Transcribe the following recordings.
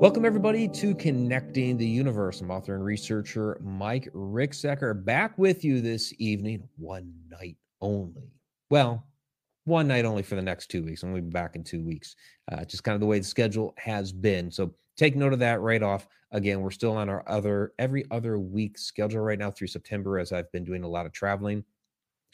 Welcome, everybody, to Connecting the Universe. I'm author and researcher Mike Ricksecker back with you this evening, one night only. Well, one night only for the next two weeks. I'm going to be back in two weeks. Uh, just kind of the way the schedule has been. So take note of that right off. Again, we're still on our other every other week schedule right now through September as I've been doing a lot of traveling.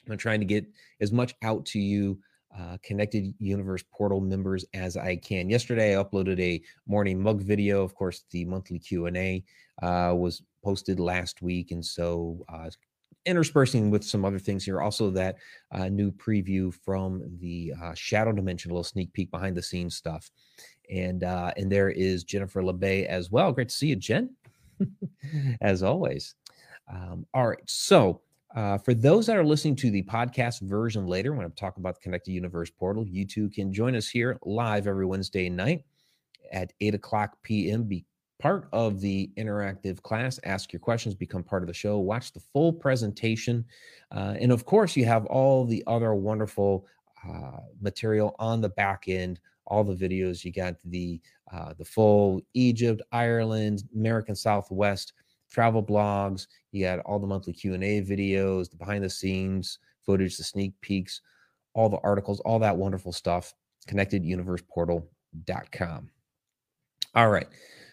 I'm trying to get as much out to you uh, connected universe portal members as i can. Yesterday i uploaded a morning mug video. Of course the monthly q&a uh, was posted last week and so uh, interspersing with some other things here. Also that uh, new preview from the uh, shadow dimension a little sneak peek behind the scenes stuff. And uh, and there is jennifer lebay as well. Great to see you jen as always. Um, all right so uh, for those that are listening to the podcast version later, when I'm talking about the Connected Universe portal, you too can join us here live every Wednesday night at 8 o'clock p.m. Be part of the interactive class, ask your questions, become part of the show, watch the full presentation. Uh, and of course, you have all the other wonderful uh, material on the back end all the videos you got the uh, the full egypt ireland american southwest travel blogs. You got all the monthly Q and A videos, the behind the scenes footage, the sneak peeks, all the articles, all that wonderful stuff. ConnectedUniversePortal.com. All right.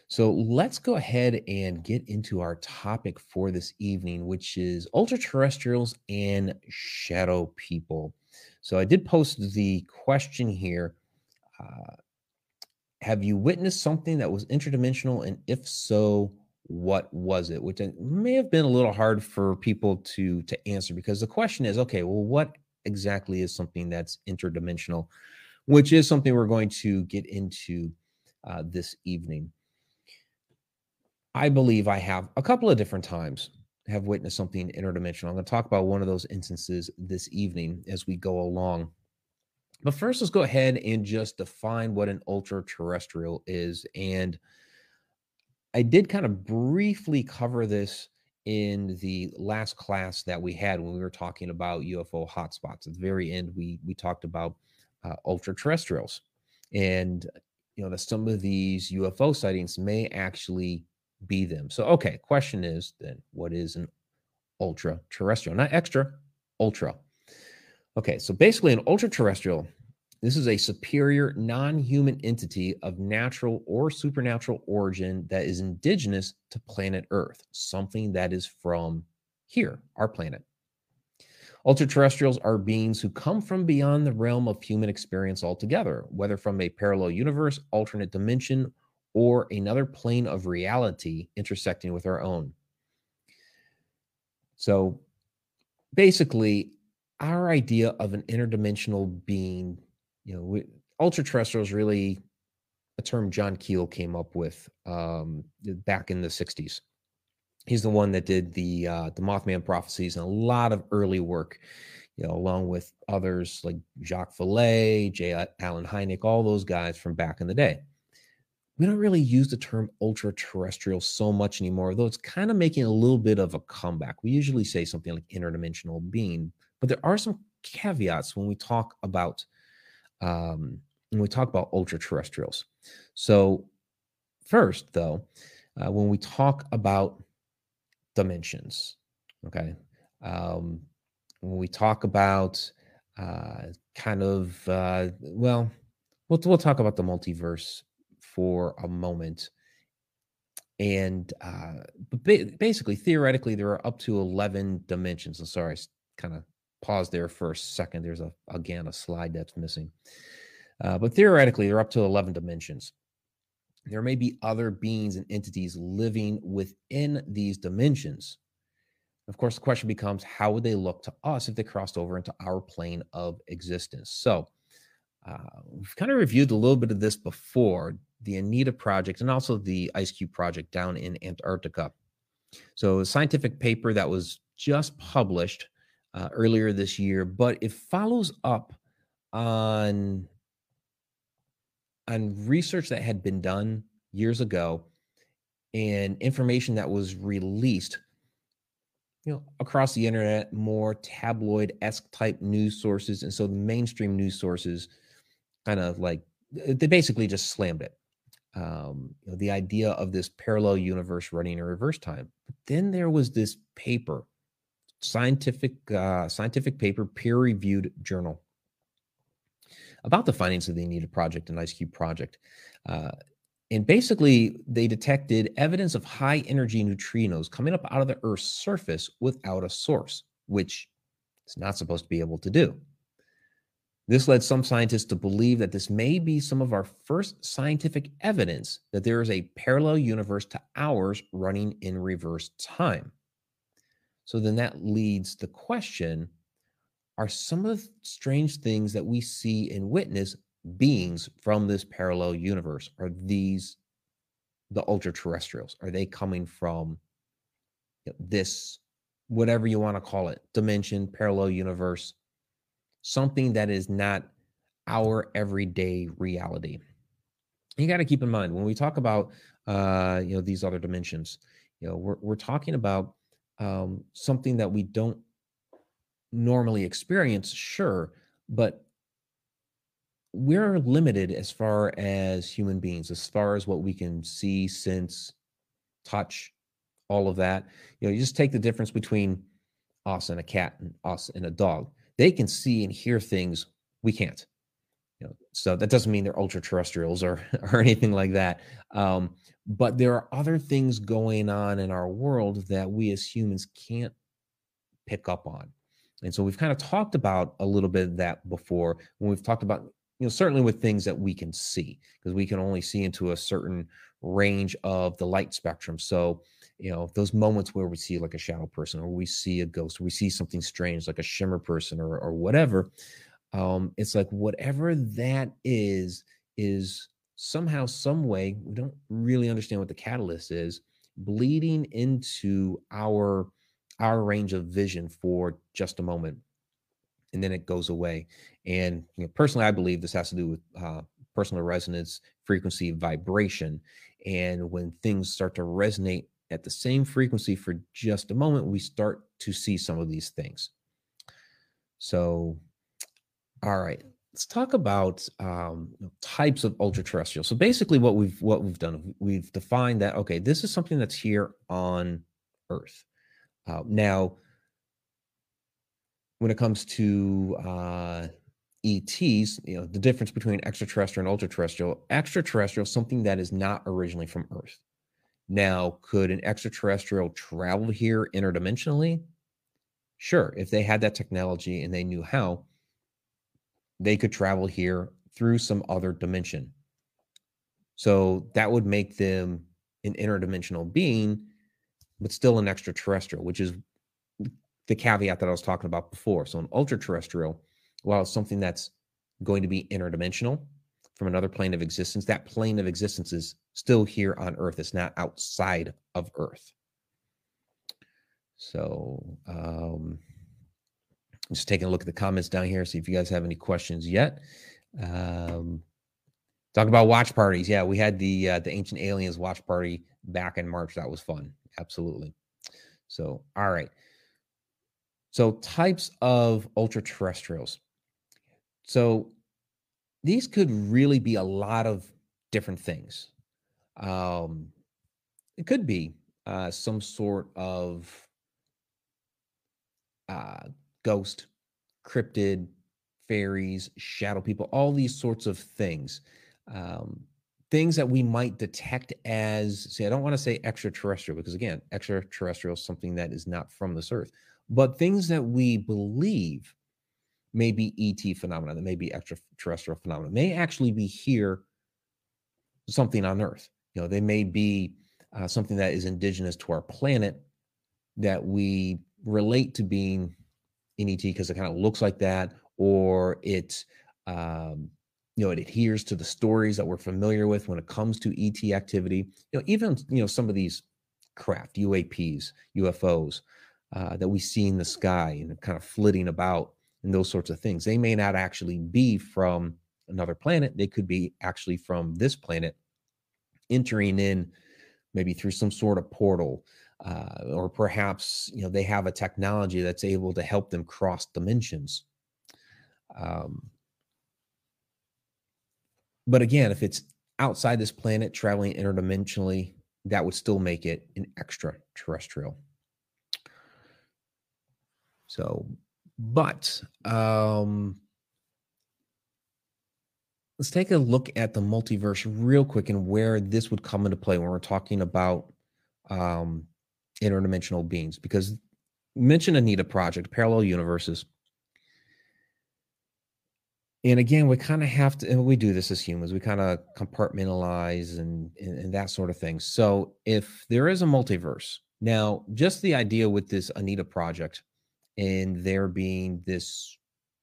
So let's go ahead and get into our topic for this evening, which is ultra terrestrials and shadow people. So I did post the question here. Uh, have you witnessed something that was interdimensional? And if so, what was it which may have been a little hard for people to to answer because the question is okay well what exactly is something that's interdimensional? which is something we're going to get into uh, this evening. I believe i have a couple of different times have witnessed something interdimensional. I'm going to talk about one of those instances this evening as we go along. But first let's go ahead and just define what an ultra terrestrial is and I did kind of briefly cover this in the last class that we had when we were talking about UFO hotspots. At the very end, we we talked about uh, ultra terrestrials, and you know that some of these UFO sightings may actually be them. So, okay, question is then, what is an ultra terrestrial? Not extra, ultra. Okay, so basically, an ultra terrestrial this is a superior non human entity of natural or supernatural origin that is indigenous to planet Earth, something that is from here, our planet. Ultra terrestrials are beings who come from beyond the realm of human experience altogether, whether from a parallel universe, alternate dimension, or another plane of reality intersecting with our own. So basically, our idea of an interdimensional being you know, ultra terrestrial is really a term John Keel came up with um, back in the 60s. He's the one that did the uh, the Mothman prophecies and a lot of early work, you know, along with others like Jacques Vallée, J. Allen Hynek, all those guys from back in the day. We don't really use the term ultra terrestrial so much anymore, though it's kind of making a little bit of a comeback. We usually say something like interdimensional being, but there are some caveats when we talk about um, when we talk about ultra terrestrials. So, first, though, uh, when we talk about dimensions, okay, um, when we talk about uh, kind of, uh, well, we'll, we'll talk about the multiverse for a moment. And uh, but ba- basically, theoretically, there are up to 11 dimensions. I'm sorry, kind of pause there for a second. There's a again a slide that's missing. Uh, but theoretically, they're up to 11 dimensions. There may be other beings and entities living within these dimensions. Of course, the question becomes how would they look to us if they crossed over into our plane of existence? So, uh, we've kind of reviewed a little bit of this before the Anita project and also the Ice Cube project down in Antarctica. So, a scientific paper that was just published uh, earlier this year, but it follows up on on research that had been done years ago and information that was released you know across the internet more tabloid-esque type news sources and so the mainstream news sources kind of like they basically just slammed it um, you know, the idea of this parallel universe running in reverse time. But then there was this paper, scientific uh, scientific paper, peer reviewed journal about the findings of the Anita Project and IceCube Project. Uh, and basically, they detected evidence of high energy neutrinos coming up out of the Earth's surface without a source, which it's not supposed to be able to do. This led some scientists to believe that this may be some of our first scientific evidence that there is a parallel universe to ours running in reverse time. So then that leads the question are some of the strange things that we see and witness beings from this parallel universe? Are these the ultra terrestrials? Are they coming from this, whatever you want to call it, dimension, parallel universe? something that is not our everyday reality. You got to keep in mind when we talk about uh, you know these other dimensions, you know we're we're talking about um, something that we don't normally experience, sure, but we're limited as far as human beings, as far as what we can see, sense, touch, all of that. You know, you just take the difference between us and a cat and us and a dog they can see and hear things we can't. You know, so that doesn't mean they're ultra terrestrials or or anything like that. Um, but there are other things going on in our world that we as humans can't pick up on. And so we've kind of talked about a little bit of that before when we've talked about, you know, certainly with things that we can see, because we can only see into a certain range of the light spectrum. So you know those moments where we see like a shadow person or we see a ghost or we see something strange like a shimmer person or, or whatever um it's like whatever that is is somehow some way we don't really understand what the catalyst is bleeding into our our range of vision for just a moment and then it goes away and you know personally i believe this has to do with uh, personal resonance frequency vibration and when things start to resonate at the same frequency for just a moment, we start to see some of these things. So, all right, let's talk about um, types of ultra terrestrial. So basically, what we've what we've done, we've defined that okay, this is something that's here on Earth. Uh, now, when it comes to uh, ETs, you know, the difference between extraterrestrial and ultra terrestrial, extraterrestrial, something that is not originally from Earth. Now, could an extraterrestrial travel here interdimensionally? Sure, if they had that technology and they knew how, they could travel here through some other dimension. So that would make them an interdimensional being, but still an extraterrestrial, which is the caveat that I was talking about before. So an ultra terrestrial, while it's something that's going to be interdimensional, from another plane of existence, that plane of existence is still here on Earth. It's not outside of Earth. So, um, just taking a look at the comments down here, see if you guys have any questions yet. Um, talk about watch parties. Yeah, we had the uh, the Ancient Aliens watch party back in March. That was fun. Absolutely. So, all right. So, types of ultra terrestrials. So, these could really be a lot of different things. Um, it could be uh, some sort of uh, ghost, cryptid, fairies, shadow people, all these sorts of things. Um, things that we might detect as, see, I don't want to say extraterrestrial because, again, extraterrestrial is something that is not from this earth, but things that we believe may be ET phenomena, that may be extraterrestrial phenomena, may actually be here, something on Earth. You know, they may be uh, something that is indigenous to our planet that we relate to being in ET because it kind of looks like that, or it, um, you know, it adheres to the stories that we're familiar with when it comes to ET activity. You know, even you know some of these craft, UAPs, UFOs uh, that we see in the sky and kind of flitting about and those sorts of things. They may not actually be from another planet. They could be actually from this planet entering in maybe through some sort of portal uh, or perhaps you know they have a technology that's able to help them cross dimensions um, but again if it's outside this planet traveling interdimensionally, that would still make it an extraterrestrial. So, but um, let's take a look at the multiverse real quick and where this would come into play when we're talking about um, interdimensional beings. Because mention Anita Project, parallel universes. And again, we kind of have to, and we do this as humans, we kind of compartmentalize and, and, and that sort of thing. So if there is a multiverse, now just the idea with this Anita Project and there being this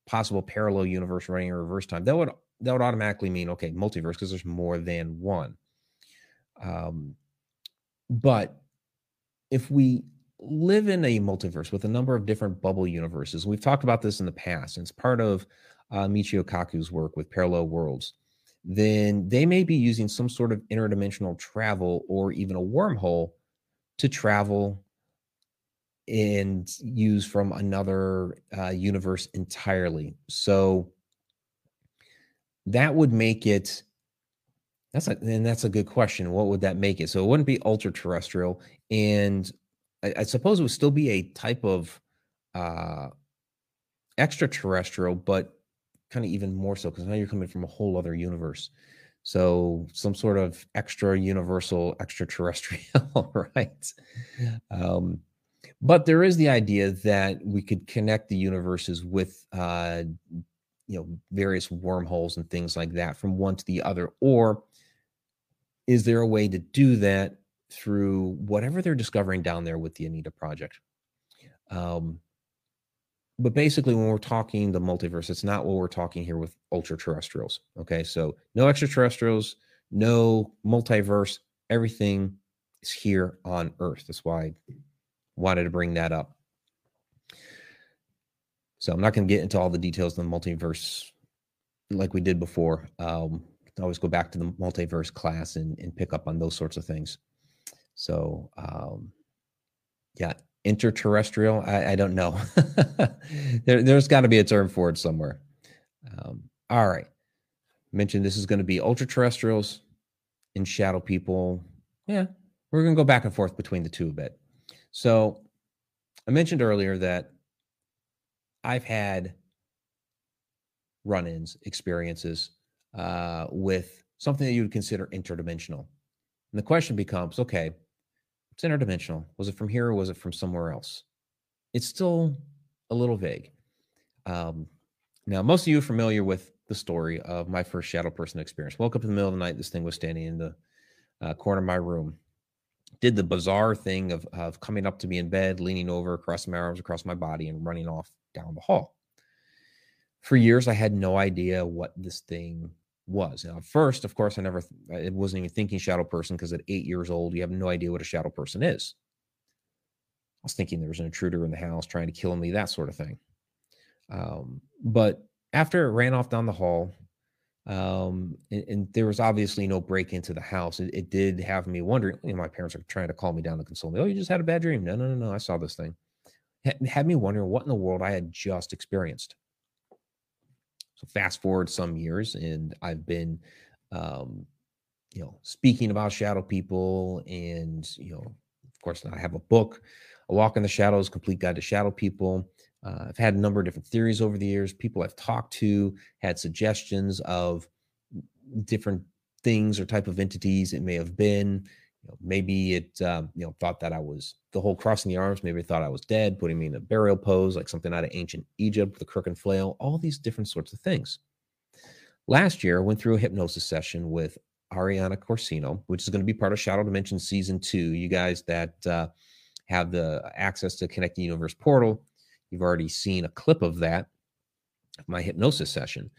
possible parallel universe running in reverse time, that would that would automatically mean okay, multiverse because there's more than one. Um, but if we live in a multiverse with a number of different bubble universes, we've talked about this in the past, and it's part of uh, Michio Kaku's work with parallel worlds, then they may be using some sort of interdimensional travel or even a wormhole to travel and use from another uh, universe entirely. So that would make it that's a and that's a good question. What would that make it? So it wouldn't be ultra terrestrial, and I, I, suppose it would still be a type of uh extraterrestrial, but kind of even more so because now you're coming from a whole other universe. So some sort of extra universal extraterrestrial, right? Um, but there is the idea that we could connect the universes with uh, you know various wormholes and things like that from one to the other or is there a way to do that through whatever they're discovering down there with the anita project? Um, but basically when we're talking the multiverse it's not what we're talking here with ultra terrestrials okay? So no extraterrestrials no multiverse everything is here on earth. That's why i wanted to bring that up. So I'm not going to get into all the details of the multiverse like we did before. Um, always go back to the multiverse class and, and pick up on those sorts of things. So, um, yeah, interterrestrial. I, I don't know. there, has got to be a term for it somewhere. Um, all right. Mentioned this is going to be ultra terrestrials and shadow people. Yeah, we're going to go back and forth between the two a bit. So, I mentioned earlier that I've had run ins, experiences uh, with something that you would consider interdimensional. And the question becomes okay, it's interdimensional. Was it from here or was it from somewhere else? It's still a little vague. Um, now, most of you are familiar with the story of my first shadow person experience. Woke up in the middle of the night, this thing was standing in the uh, corner of my room. Did the bizarre thing of, of coming up to me in bed, leaning over, crossing my arms across my body, and running off down the hall. For years, I had no idea what this thing was. Now, first, of course, I never, it wasn't even thinking shadow person because at eight years old, you have no idea what a shadow person is. I was thinking there was an intruder in the house trying to kill me, that sort of thing. Um, but after it ran off down the hall, um, and, and, there was obviously no break into the house. It, it did have me wondering. You know, my parents are trying to call me down to console me. Oh, you just had a bad dream. No, no, no, no. I saw this thing had me wondering what in the world I had just experienced. So fast forward some years, and I've been, um, you know, speaking about shadow people, and you know, of course, I have a book, "A Walk in the Shadows: Complete Guide to Shadow People." Uh, I've had a number of different theories over the years. People I've talked to had suggestions of different things or type of entities it may have been. You know, maybe it, um, you know, thought that I was the whole crossing the arms. Maybe thought I was dead, putting me in a burial pose, like something out of ancient Egypt with a crook and flail. All these different sorts of things. Last year, I went through a hypnosis session with Ariana Corsino, which is going to be part of Shadow Dimension season two. You guys that uh, have the access to Connect the Universe portal, you've already seen a clip of that, my hypnosis session.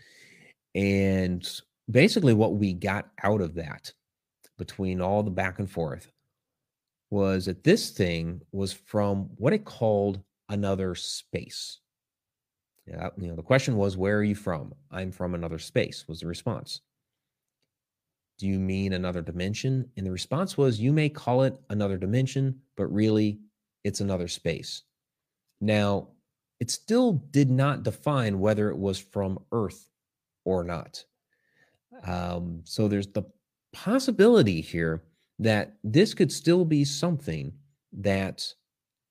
And basically, what we got out of that between all the back and forth was that this thing was from what it called another space. Yeah, you know, the question was, where are you from? I'm from another space, was the response. Do you mean another dimension? And the response was, you may call it another dimension, but really it's another space. Now, it still did not define whether it was from Earth or not. Um, so there's the possibility here that this could still be something that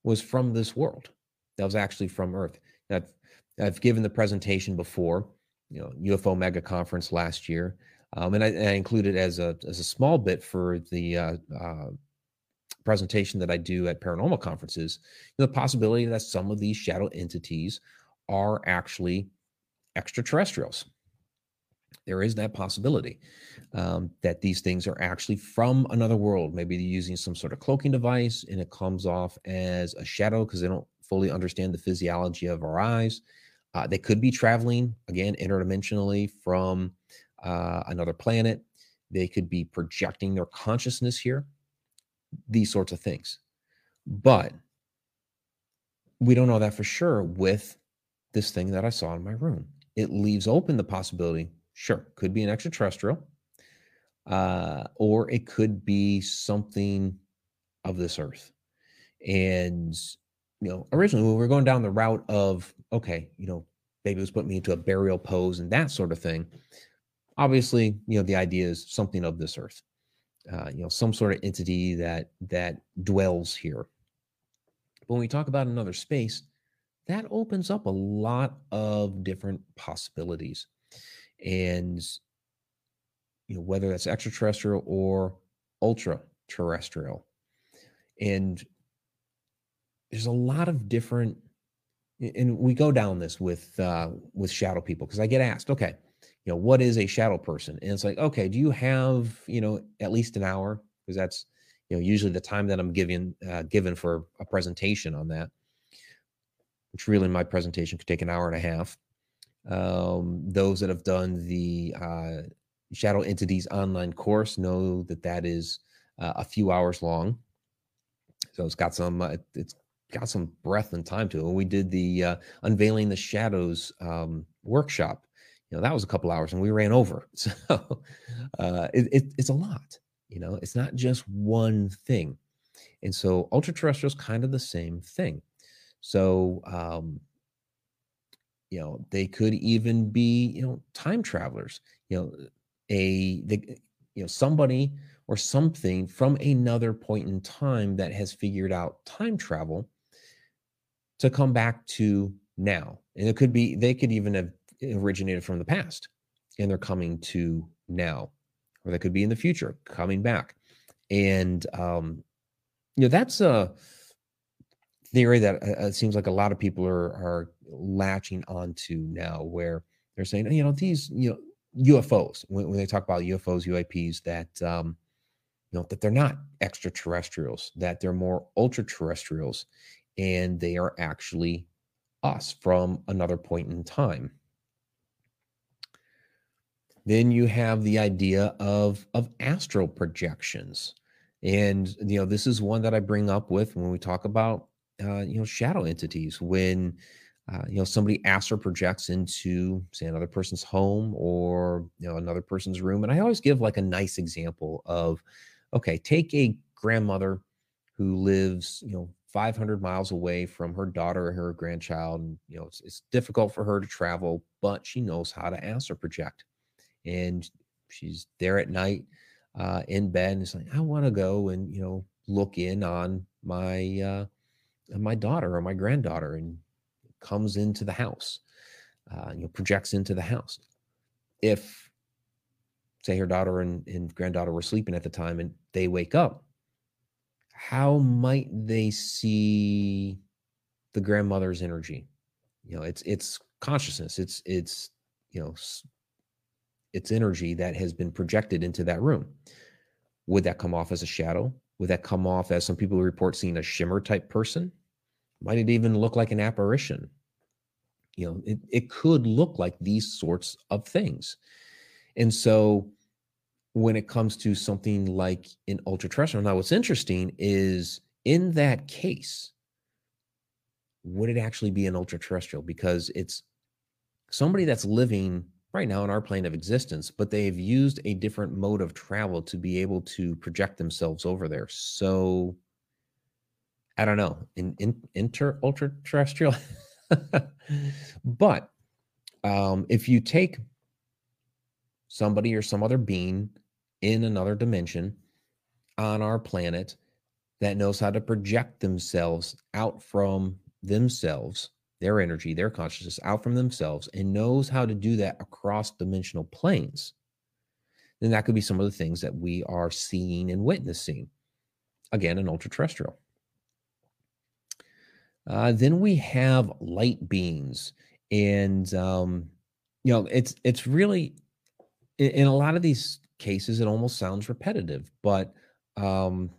was from this world, that was actually from Earth. I've, I've given the presentation before, you know, UFO mega conference last year. Um, and I, I included as a as a small bit for the uh, uh, presentation that I do at paranormal conferences, the possibility that some of these shadow entities are actually extraterrestrials. There is that possibility um, that these things are actually from another world. Maybe they're using some sort of cloaking device and it comes off as a shadow because they don't fully understand the physiology of our eyes. Uh, they could be traveling again interdimensionally from uh, another planet. They could be projecting their consciousness here, these sorts of things. But we don't know that for sure with this thing that I saw in my room. It leaves open the possibility sure, could be an extraterrestrial, uh, or it could be something of this earth. And, you know, originally when we were going down the route of, okay, you know, maybe it was put me into a burial pose and that sort of thing obviously, you know, the idea is something of this earth, uh, you know, some sort of entity that that dwells here. But when we talk about another space, that opens up a lot of different possibilities, and you know, whether that's extraterrestrial or ultra terrestrial, and there's a lot of different and we go down this with uh with shadow people because i get asked okay you know what is a shadow person? And it's like okay do you have you know at least an hour? Because that's you know usually the time that i'm giving uh, given for a presentation on that which really my presentation could take an hour and a half um, those that have done the uh, shadow entities online course know that that is uh, a few hours long. So it's got some uh, it's got some breadth and time to it. When we did the uh, unveiling the shadows um, workshop you know that was a couple hours and we ran over. So uh, it, it, it's a lot you know? It's not just one thing. And so ultra terrestrial is kind of the same thing. So um you know they could even be you know time travelers you know a the, you know somebody or something from another point in time that has figured out time travel to come back to now and it could be they could even have originated from the past and they're coming to now or they could be in the future coming back and um you know that's a theory that uh, it seems like a lot of people are are latching onto now where they're saying you know these you know ufos when, when they talk about ufos uaps that um you know that they're not extraterrestrials that they're more ultra terrestrials and they are actually us from another point in time. Then you have the idea of of astral projections, and you know this is one that I bring up with when we talk about uh, you know shadow entities. When uh, you know somebody asks or projects into say another person's home or you know another person's room, and I always give like a nice example of okay, take a grandmother who lives you know 500 miles away from her daughter or her grandchild and you know it's, it's difficult for her to travel but she knows how to ask or project and she's there at night uh, in bed and it's like i want to go and you know look in on my uh, my daughter or my granddaughter and comes into the house uh, you know projects into the house if say her daughter and, and granddaughter were sleeping at the time and they wake up how might they see the grandmother's energy you know it's it's consciousness it's it's you know its energy that has been projected into that room. Would that come off as a shadow? Would that come off as some people report seeing a shimmer type person? Might it even look like an apparition? You know, it, it could look like these sorts of things. And so when it comes to something like an ultra terrestrial, now what's interesting is in that case, would it actually be an ultra terrestrial? Because it's somebody that's living right now in our plane of existence, but they've used a different mode of travel to be able to project themselves over there. So I don't know, in, in inter ultra terrestrial. but um, if you take somebody or some other being in another dimension on our planet that knows how to project themselves out from themselves, their energy, their consciousness out from themselves, and knows how to do that across dimensional planes, then that could be some of the things that we are seeing and witnessing. Again, an ultra terrestrial. Uh, then we have light beings, and um, you know, it's it's really in, in, a lot of these cases, it almost sounds repetitive, but um,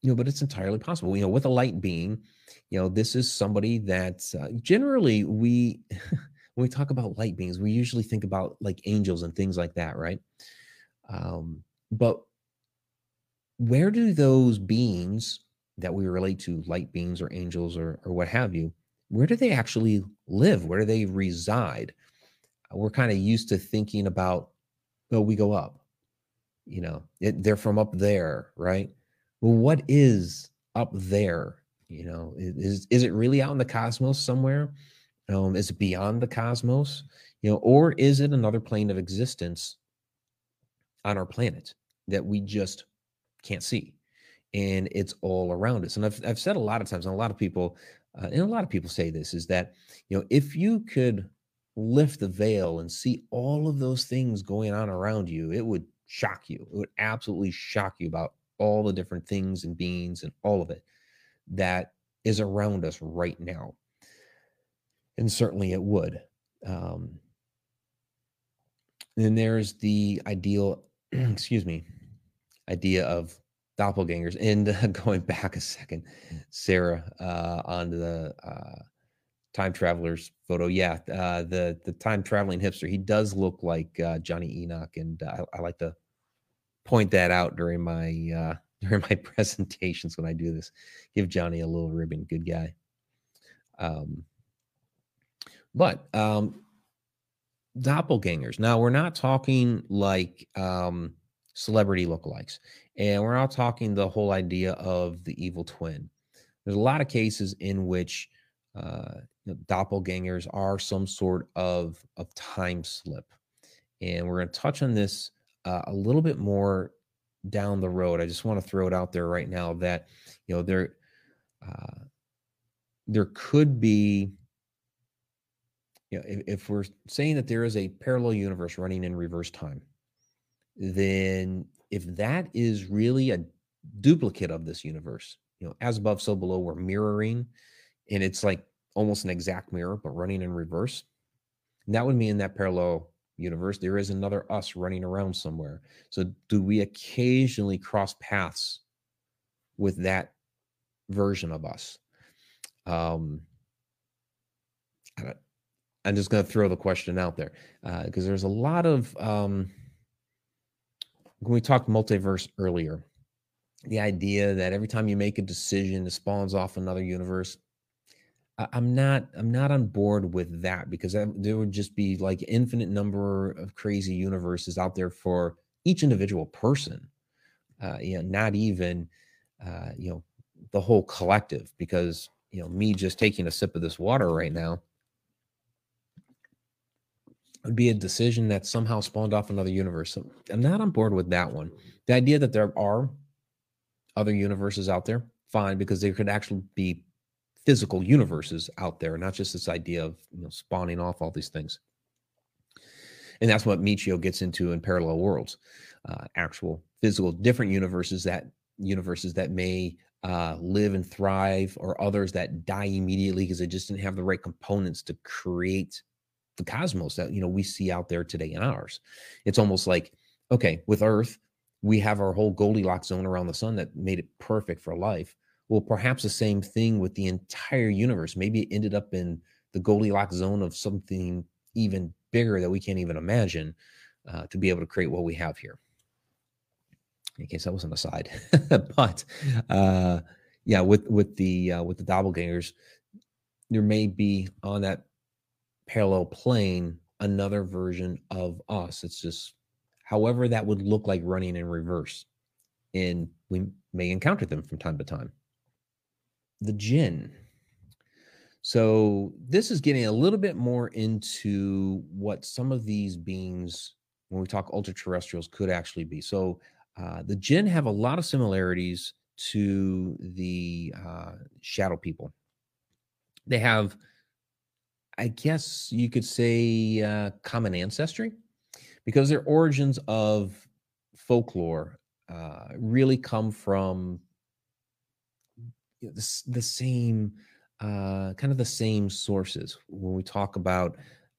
you know, but it's entirely possible. You know, with a light being, you know, this is somebody that uh, generally we when we talk about light beings, we usually think about like angels and things like that, right? Um, but where do those beings that we relate to, light beings or angels or, or what have you, where do they actually live? Where do they reside? Uh, we're kind of used to thinking about, oh, we go up, you know, it, they're from up there, right? Well, what is up there? You know, is is it really out in the cosmos somewhere? Um, is it beyond the cosmos? You know, or is it another plane of existence on our planet that we just can't see? And it's all around us. And I've, I've said a lot of times, and a lot of people, uh, and a lot of people say this, is that, you know, if you could lift the veil and see all of those things going on around you, it would shock you. It would absolutely shock you about all the different things and beings and all of it that is around us right now and certainly it would. Um, then there's the ideal, excuse me, idea of doppelgangers. And uh, going back a second, Sarah, uh, on the uh, time travelers photo, yeah, uh, the the time traveling hipster, he does look like uh, Johnny Enoch, and uh, I, I, like to point that out during my uh, during my presentations when I do this. Give Johnny a little ribbon, good guy. Um, but um, doppelgangers. Now we're not talking like um, celebrity lookalikes, and we're not talking the whole idea of the evil twin. There's a lot of cases in which uh, you know, doppelgangers are some sort of of time slip, and we're going to touch on this uh, a little bit more down the road. I just want to throw it out there right now that you know there uh, there could be you know, if, if we're saying that there is a parallel universe running in reverse time, then if that is really a duplicate of this universe, you know, as above, so below, we're mirroring, and it's like almost an exact mirror, but running in reverse. that would mean that parallel universe, there is another us running around somewhere. So, do we occasionally cross paths with that version of us? Um, I'm just going to throw the question out there because uh, there's a lot of um, when we talked multiverse earlier, the idea that every time you make a decision, it spawns off another universe. I, am not I'm not on board with that because there would just be like infinite number of crazy universes out there for each individual person. Uh, you know, not even uh, you know the whole collective because you know me just taking a sip of this water right now would be a decision that somehow spawned off another universe. So I'm not on board with that one. The idea that there are other universes out there, fine, because there could actually be physical universes out there, not just this idea of you know, spawning off all these things. And that's what Michio gets into in Parallel Worlds, uh, actual physical different universes that universes that may uh, live and thrive, or others that die immediately because they just didn't have the right components to create the cosmos that you know we see out there today in ours. It's almost like okay, with Earth, we have our whole Goldilocks zone around the sun that made it perfect for life. Well, perhaps the same thing with the entire universe. Maybe it ended up in the Goldilocks zone of something even bigger that we can't even imagine uh, to be able to create what we have here. In case that was an aside, but uh, yeah, with with the uh, with the doppelgangers, there may be on that parallel plane another version of us. It's just however that would look like running in reverse. And we may encounter them from time to time. The jinn. So this is getting a little bit more into what some of these beings when we talk ultra terrestrials could actually be. So uh, the Jinn have a lot of similarities to the uh, shadow people. They have, I guess you could say, uh, common ancestry because their origins of folklore uh, really come from you know, the, the same uh, kind of the same sources when we talk about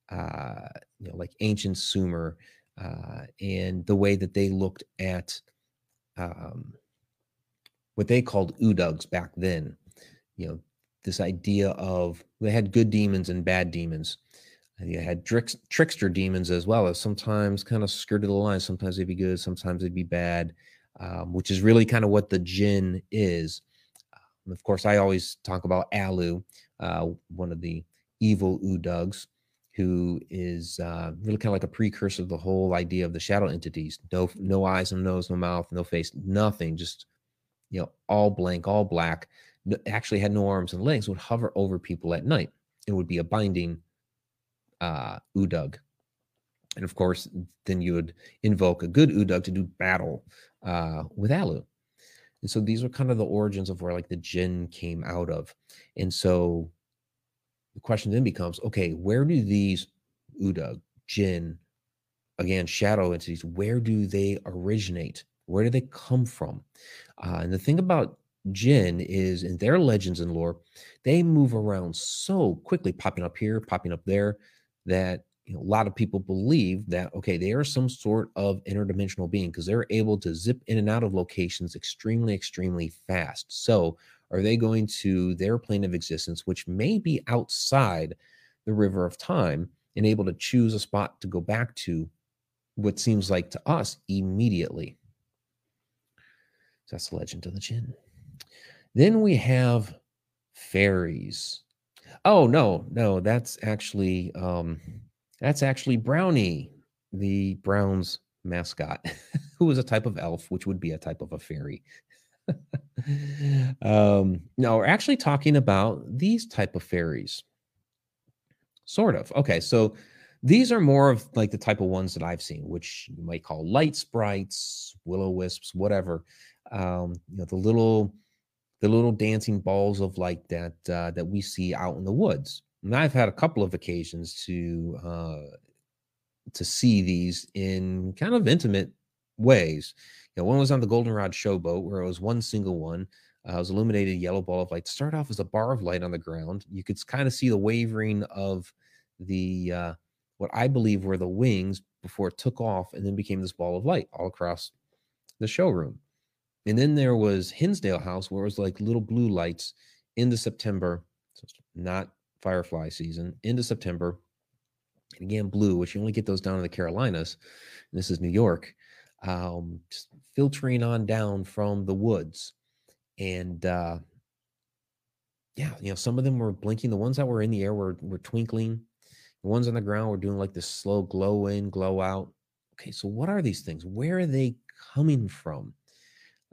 uh, you know like ancient Sumer uh, and the way that they looked at um, what they called udugs back then. You know, this idea of they had good demons and bad demons. They had tricks, trickster demons as well as sometimes kind of skirted the line. Sometimes they'd be good, sometimes they'd be bad, um, which is really kind of what the jinn is. Um, of course, I always talk about Alu, uh, one of the evil udugs, who is uh, really kind of like a precursor of the whole idea of the shadow entities. No, no eyes, no nose, no mouth, no face, nothing. Just you know, all blank, all black. Actually, had no arms and legs. Would hover over people at night. It would be a binding uh, udug. And of course, then you would invoke a good udug to do battle uh, with Alu. And so these are kind of the origins of where like the jinn came out of. And so the question then becomes okay, where do these udug, jinn, again, shadow entities, where do they originate? Where do they come from? Uh, and the thing about jinn is in their legends and lore, they move around so quickly, popping up here, popping up there, that you know, a lot of people believe that okay, they are some sort of interdimensional being because they're able to zip in and out of locations extremely, extremely fast. So, are they going to their plane of existence, which may be outside the river of time, and able to choose a spot to go back to what seems like to us immediately? So that's the legend of the jinn. Then we have fairies. Oh no, no, that's actually um that's actually Brownie, the Browns mascot, who is a type of elf, which would be a type of a fairy. um no, we're actually talking about these type of fairies. Sort of. Okay, so these are more of like the type of ones that I've seen, which you might call light sprites, willow wisps, whatever um, you know, the little the little dancing balls of light that uh, that we see out in the woods. And I've had a couple of occasions to uh, to see these in kind of intimate ways. You know, one was on the Goldenrod Showboat where it was one single one. Uh, it was illuminated yellow ball of light. Start off as a bar of light on the ground. You could kind of see the wavering of the uh, what I believe were the wings before it took off and then became this ball of light all across the showroom. And then there was Hinsdale House, where it was like little blue lights into September, so not firefly season, into September. And again, blue, which you only get those down in the Carolinas. And this is New York, um, just filtering on down from the woods. And uh, yeah, you know, some of them were blinking. The ones that were in the air were, were twinkling. The ones on the ground were doing like this slow glow in, glow out. Okay, so what are these things? Where are they coming from?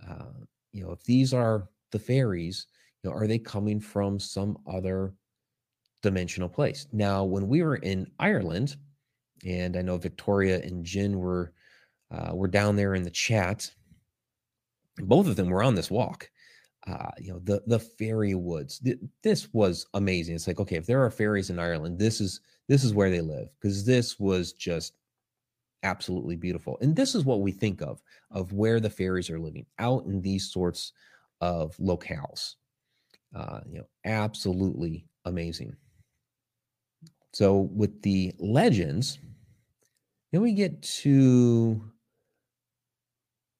Uh, you know, if these are the fairies, you know, are they coming from some other dimensional place? Now, when we were in Ireland, and I know Victoria and Jin were uh, were down there in the chat. Both of them were on this walk. Uh, you know, the the fairy woods. Th- this was amazing. It's like, okay, if there are fairies in Ireland, this is this is where they live because this was just absolutely beautiful. And this is what we think of of where the fairies are living out in these sorts of locales. Uh, you know, absolutely amazing. So with the legends, then we get to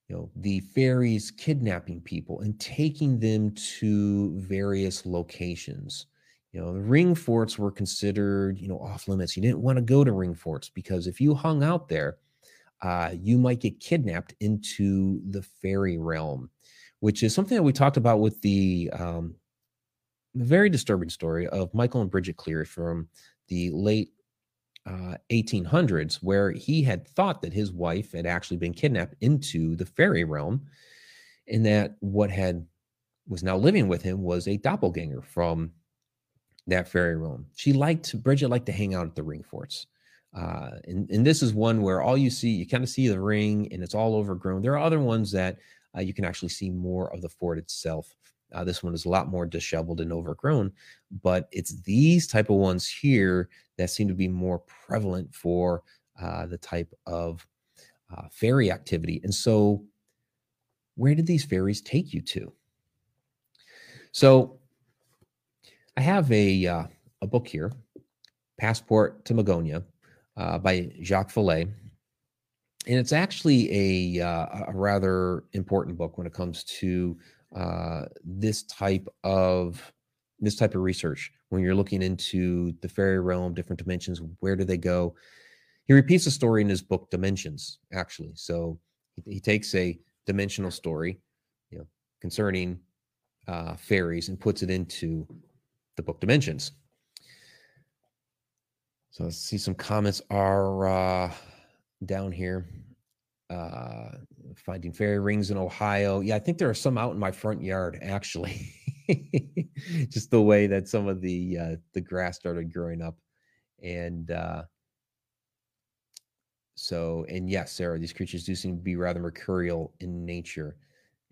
you know the fairies kidnapping people and taking them to various locations you know, the ring forts were considered, you know, off limits. You didn't want to go to ring forts because if you hung out there, uh, you might get kidnapped into the fairy realm, which is something that we talked about with the um, very disturbing story of Michael and Bridget Cleary from the late uh, 1800s, where he had thought that his wife had actually been kidnapped into the fairy realm, and that what had was now living with him was a doppelganger from that fairy room. She liked Bridget liked to hang out at the ring forts. Uh, and, and this is one where all you see, you kind of see the ring and it's all overgrown. There are other ones that uh, you can actually see more of the fort itself. Uh, this one is a lot more disheveled and overgrown, but it's these type of ones here that seem to be more prevalent for uh, the type of uh, fairy activity. And so, where did these fairies take you to? So, I have a uh, a book here, Passport to Magonia, uh, by Jacques Vallée. And it's actually a, uh, a rather important book when it comes to uh, this type of this type of research when you're looking into the fairy realm, different dimensions, where do they go? He repeats the story in his book Dimensions, actually. So he, he takes a dimensional story, you know, concerning uh, fairies and puts it into the book Dimensions. So let's see some comments are uh, down here. Uh, finding fairy rings in Ohio. Yeah, I think there are some out in my front yard actually. Just the way that some of the uh, the grass started growing up, and uh, so and yes, Sarah, these creatures do seem to be rather mercurial in nature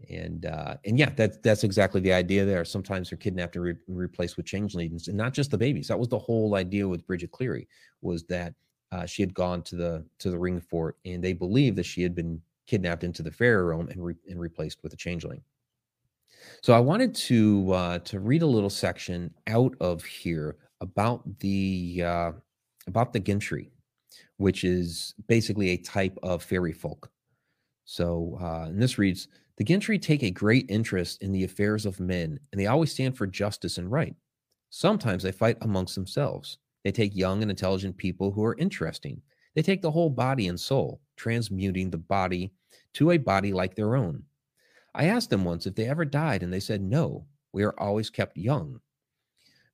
and uh, and yeah, that's that's exactly the idea there. Sometimes they're kidnapped and re- replaced with changelings, and not just the babies. That was the whole idea with Bridget Cleary was that uh, she had gone to the to the ring fort, and they believed that she had been kidnapped into the fairy realm and re- and replaced with a changeling. So I wanted to uh, to read a little section out of here about the uh, about the gentry, which is basically a type of fairy folk. So uh, and this reads the Gentry take a great interest in the affairs of men, and they always stand for justice and right. Sometimes they fight amongst themselves. They take young and intelligent people who are interesting. They take the whole body and soul, transmuting the body to a body like their own. I asked them once if they ever died, and they said, No, we are always kept young.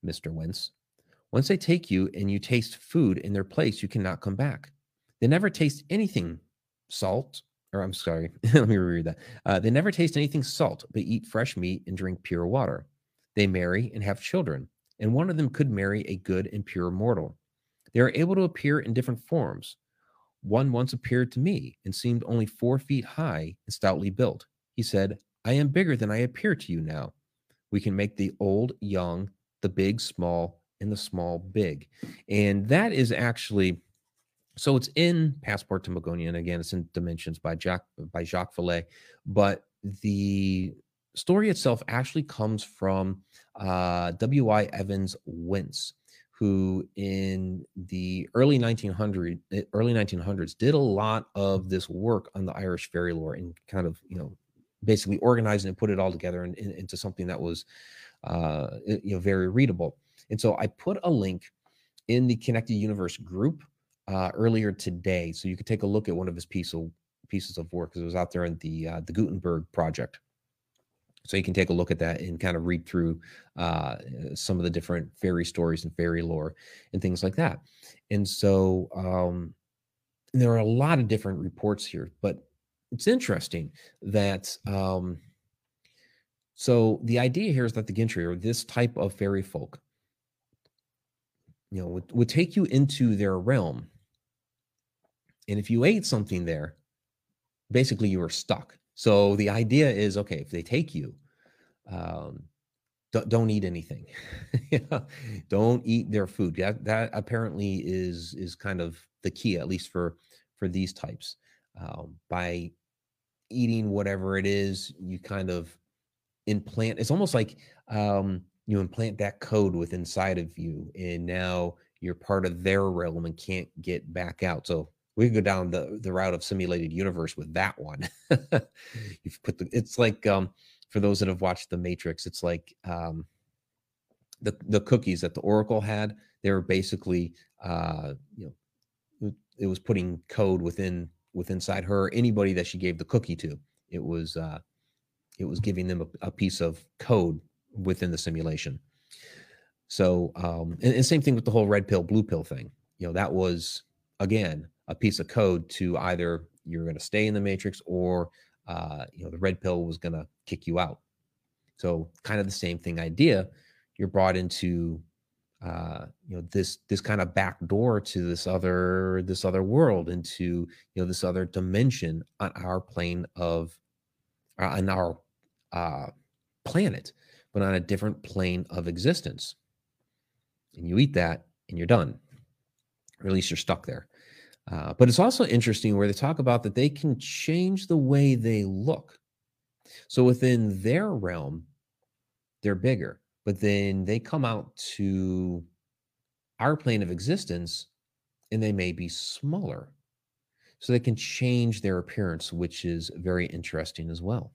Mr. Wentz, once they take you and you taste food in their place, you cannot come back. They never taste anything salt or I'm sorry, let me reread that. Uh, they never taste anything salt, but eat fresh meat and drink pure water. They marry and have children, and one of them could marry a good and pure mortal. They are able to appear in different forms. One once appeared to me and seemed only four feet high and stoutly built. He said, I am bigger than I appear to you now. We can make the old young, the big small, and the small big. And that is actually so it's in Passport to Magonia, and again, it's in Dimensions by Jack by Jacques Vallée. But the story itself actually comes from uh, W.I. Evans Wentz, who in the early 1900 eh, early 1900s did a lot of this work on the Irish fairy lore and kind of you know basically organized and put it all together in, into something that was uh, you know very readable. And so I put a link in the Connected Universe group uh, earlier today, so you could take a look at one of his piece of, pieces of work because it was out there in the uh, the Gutenberg project. So you can take a look at that and kind of read through uh, some of the different fairy stories and fairy lore and things like that. And so um, there are a lot of different reports here, but it's interesting that. Um, so the idea here is that the Gentry or this type of fairy folk, you know, would, would take you into their realm and if you ate something there, basically you were stuck. So the idea is okay, if they take you, um, don't, don't eat anything. don't eat their food. That, that apparently is is kind of the key, at least for for these types. Um, by eating whatever it is, you kind of implant. It's almost like um, you implant that code within inside of you, and now you're part of their realm and can't get back out. So we could go down the, the route of simulated universe with that one. You've put the it's like um for those that have watched the Matrix, it's like um the the cookies that the Oracle had, they were basically uh you know it was putting code within within inside her anybody that she gave the cookie to. It was uh it was giving them a, a piece of code within the simulation. So um and, and same thing with the whole red pill blue pill thing. You know, that was again a piece of code to either you're going to stay in the matrix or uh, you know the red pill was going to kick you out. So kind of the same thing idea you're brought into uh, you know this this kind of back door to this other this other world into you know this other dimension on our plane of uh, on our uh, planet but on a different plane of existence. And you eat that and you're done. Or at least you're stuck there uh, but it's also interesting where they talk about that they can change the way they look so within their realm they're bigger but then they come out to our plane of existence and they may be smaller. So they can change their appearance, which is very interesting as well.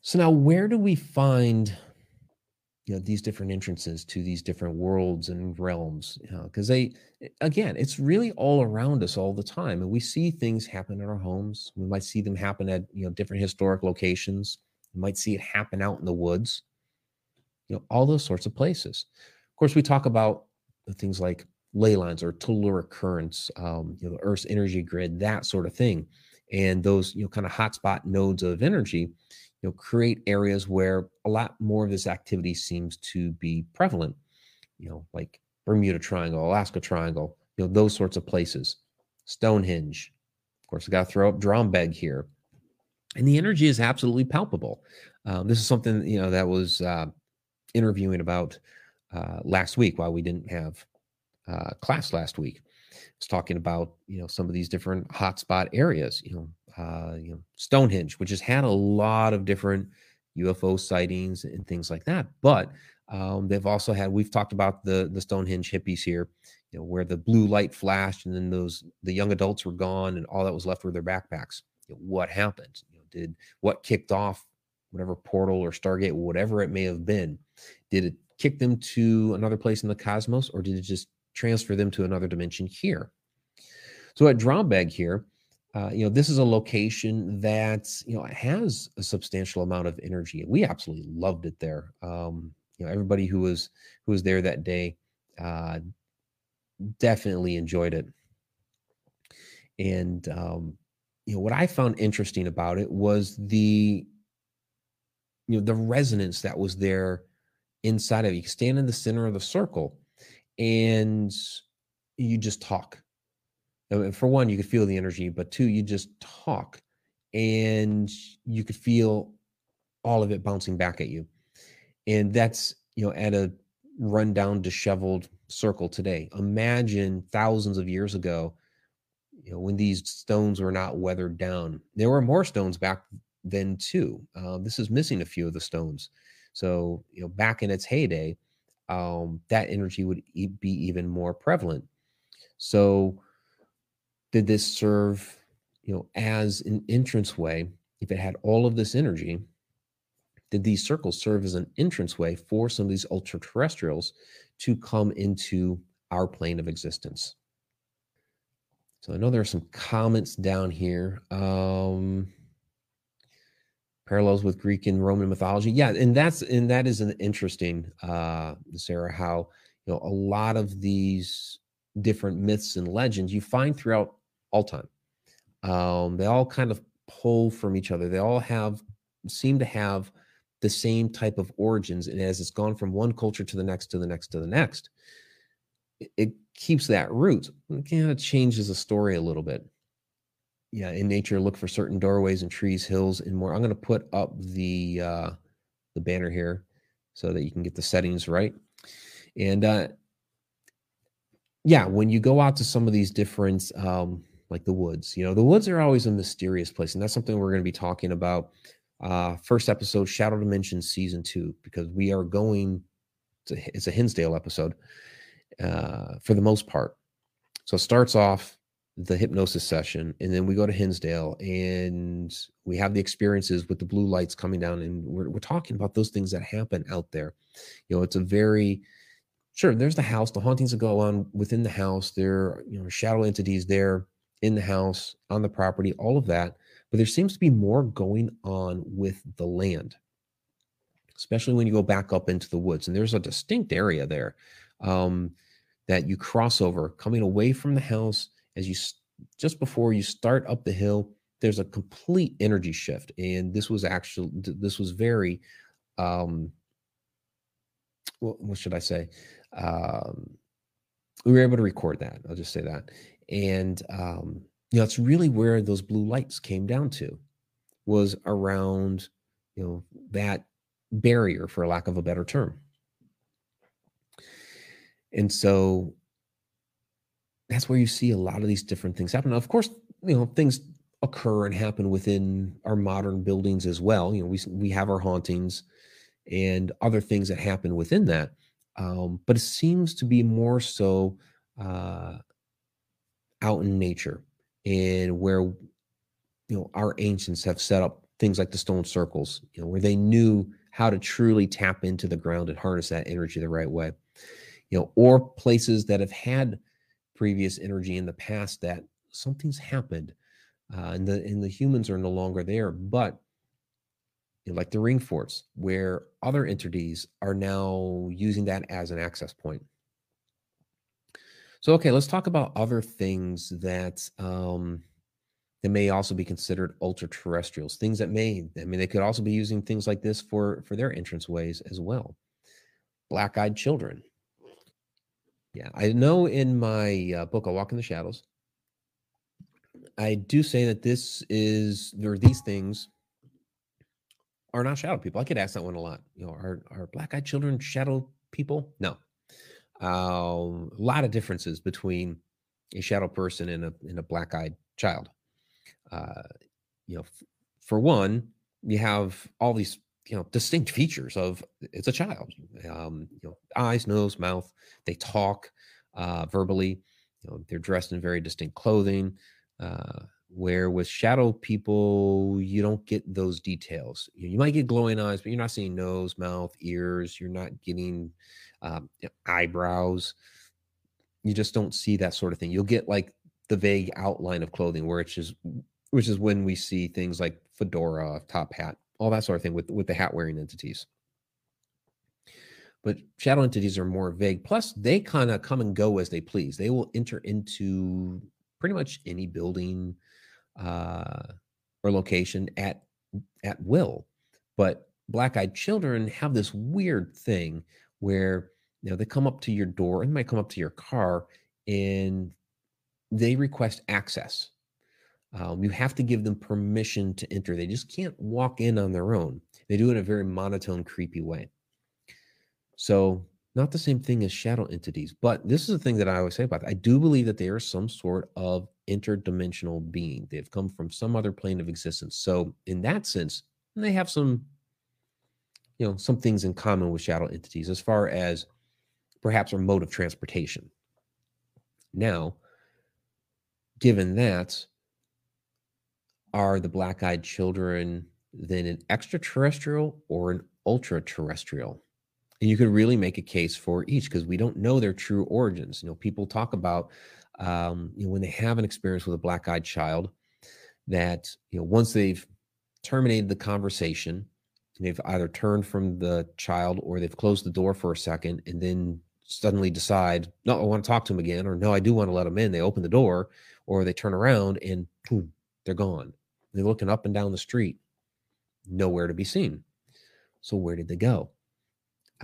So now where do we find you know these different entrances to these different worlds and realms because you know, they again it's really all around us all the time and we see things happen in our homes we might see them happen at you know different historic locations we might see it happen out in the woods you know, all those sorts of places. Of course, we talk about things like ley lines or telluric currents, um, you know, the Earth's energy grid, that sort of thing. And those, you know, kind of hotspot nodes of energy, you know, create areas where a lot more of this activity seems to be prevalent, you know, like Bermuda Triangle, Alaska Triangle, you know, those sorts of places. Stonehenge. Of course, I got to throw up Drombeg here. And the energy is absolutely palpable. Um, this is something, you know, that was uh, interviewing about uh, last week while we didn't have uh, class last week. I was talking about you know some of these different hotspot areas. You know, uh, you know Stonehenge, which has had a lot of different UFO sightings and things like that. But um, they've also had we've talked about the the Stonehenge hippies here, you know, where the blue light flashed and then those the young adults were gone and all that was left were their backpacks. You know, what happened? You know, did what kicked off whatever portal or Stargate, whatever it may have been, did it kick them to another place in the cosmos or did it just transfer them to another dimension here? So at Drombeg here, uh, you know, this is a location that, you know, has a substantial amount of energy. We absolutely loved it there. Um, you know, everybody who was who was there that day uh, definitely enjoyed it. And um, you know, what I found interesting about it was the you know the resonance that was there inside of you. you stand in the center of the circle and you just talk for one you could feel the energy but two you just talk and you could feel all of it bouncing back at you and that's you know at a rundown disheveled circle today imagine thousands of years ago you know when these stones were not weathered down there were more stones back then too. Um, this is missing a few of the stones. So, you know, back in its heyday, um, that energy would be even more prevalent. So, did this serve, you know, as an entrance way? If it had all of this energy, did these circles serve as an entrance way for some of these ultra terrestrials to come into our plane of existence? So I know there are some comments down here. Um, parallels with Greek and Roman mythology. Yeah, and that's and that is an interesting, uh, Sarah, how you know a lot of these different myths and legends you find throughout all time. Um, they all kind of pull from each other. They all have seem to have the same type of origins, and as it's gone from one culture to the next, to the next, to the next, it, it keeps that root. It kind of changes the story a little bit yeah, in nature, look for certain doorways and trees, hills, and more. I'm going to put up the uh, the banner here so that you can get the settings right. And uh, yeah, when you go out to some of these different, um, like the woods, you know, the woods are always a mysterious place, and that's something we're going to be talking about. Uh, first episode, Shadow Dimension season two, because we are going. It's a Hinsdale episode uh, for the most part. So it starts off the hypnosis session and then we go to Hinsdale and we have the experiences with the blue lights coming down and we're, we're talking about those things that happen out there you know it's a very sure there's the house the hauntings that go on within the house there you know shadow entities there in the house on the property all of that but there seems to be more going on with the land especially when you go back up into the woods and there's a distinct area there um, that you cross over coming away from the house as you just before you start up the hill there's a complete energy shift and this was actually this was very um what, what should I say? Um, we were able to record that. I'll just say that. And, um, you know, it's really where those blue lights came down to was around, you know, that barrier, for lack of a better term. And so that's where you see a lot of these different things happen. Now, of course, you know, things occur and happen within our modern buildings as well. You know, we we have our hauntings and other things that happen within that, um, but it seems to be more so uh, out in nature and where you know our ancients have set up things like the stone circles. You know, where they knew how to truly tap into the ground and harness that energy the right way. You know, or places that have had previous energy in the past that something's happened uh, and the and the humans are no longer there. But you know, like the ring forts, where other entities are now using that as an access point. So okay, let's talk about other things that um, that may also be considered ultra terrestrials. Things that may, I mean, they could also be using things like this for for their entrance ways as well. Black eyed children. Yeah, I know in my uh, book, A Walk in the Shadows, I do say that this is or these things are not shadow people. I get asked that one a lot. You know, are are black eyed children shadow people? No. Uh, a lot of differences between a shadow person and a and a black eyed child. Uh, you know, f- for one, you have all these you know distinct features of it's a child. Um, you know, eyes, nose, mouth. They talk uh, verbally. You know, they're dressed in very distinct clothing. Uh, where with shadow people, you don't get those details. You, you, might get glowing eyes, but you're not seeing nose, mouth, ears. You're not getting um, eyebrows. You just don't see that sort of thing. You'll get like the vague outline of clothing, where it's just, which is when we see things like fedora, top hat, all that sort of thing with with the hat wearing entities. But shadow entities are more vague. Plus, they kind of come and go as they please. They will enter into pretty much any building uh, or location at at will. But black-eyed children have this weird thing where you know they come up to your door and might come up to your car and they request access. Um, you have to give them permission to enter. They just can't walk in on their own. They do it in a very monotone, creepy way. So not the same thing as shadow entities, but this is the thing that I always say about that. I do believe that they are some sort of interdimensional being. They've come from some other plane of existence. So in that sense, they have some, you know, some things in common with shadow entities as far as perhaps our mode of transportation. Now, given that, are the black-eyed children then an extraterrestrial or an ultra terrestrial? and you could really make a case for each because we don't know their true origins you know people talk about um, you know when they have an experience with a black-eyed child that you know once they've terminated the conversation they've either turned from the child or they've closed the door for a second and then suddenly decide no i want to talk to him again or no i do want to let him in. They open the door or they turn around and boom, they're gone. They're looking up and down the street nowhere to be seen. So where did they go?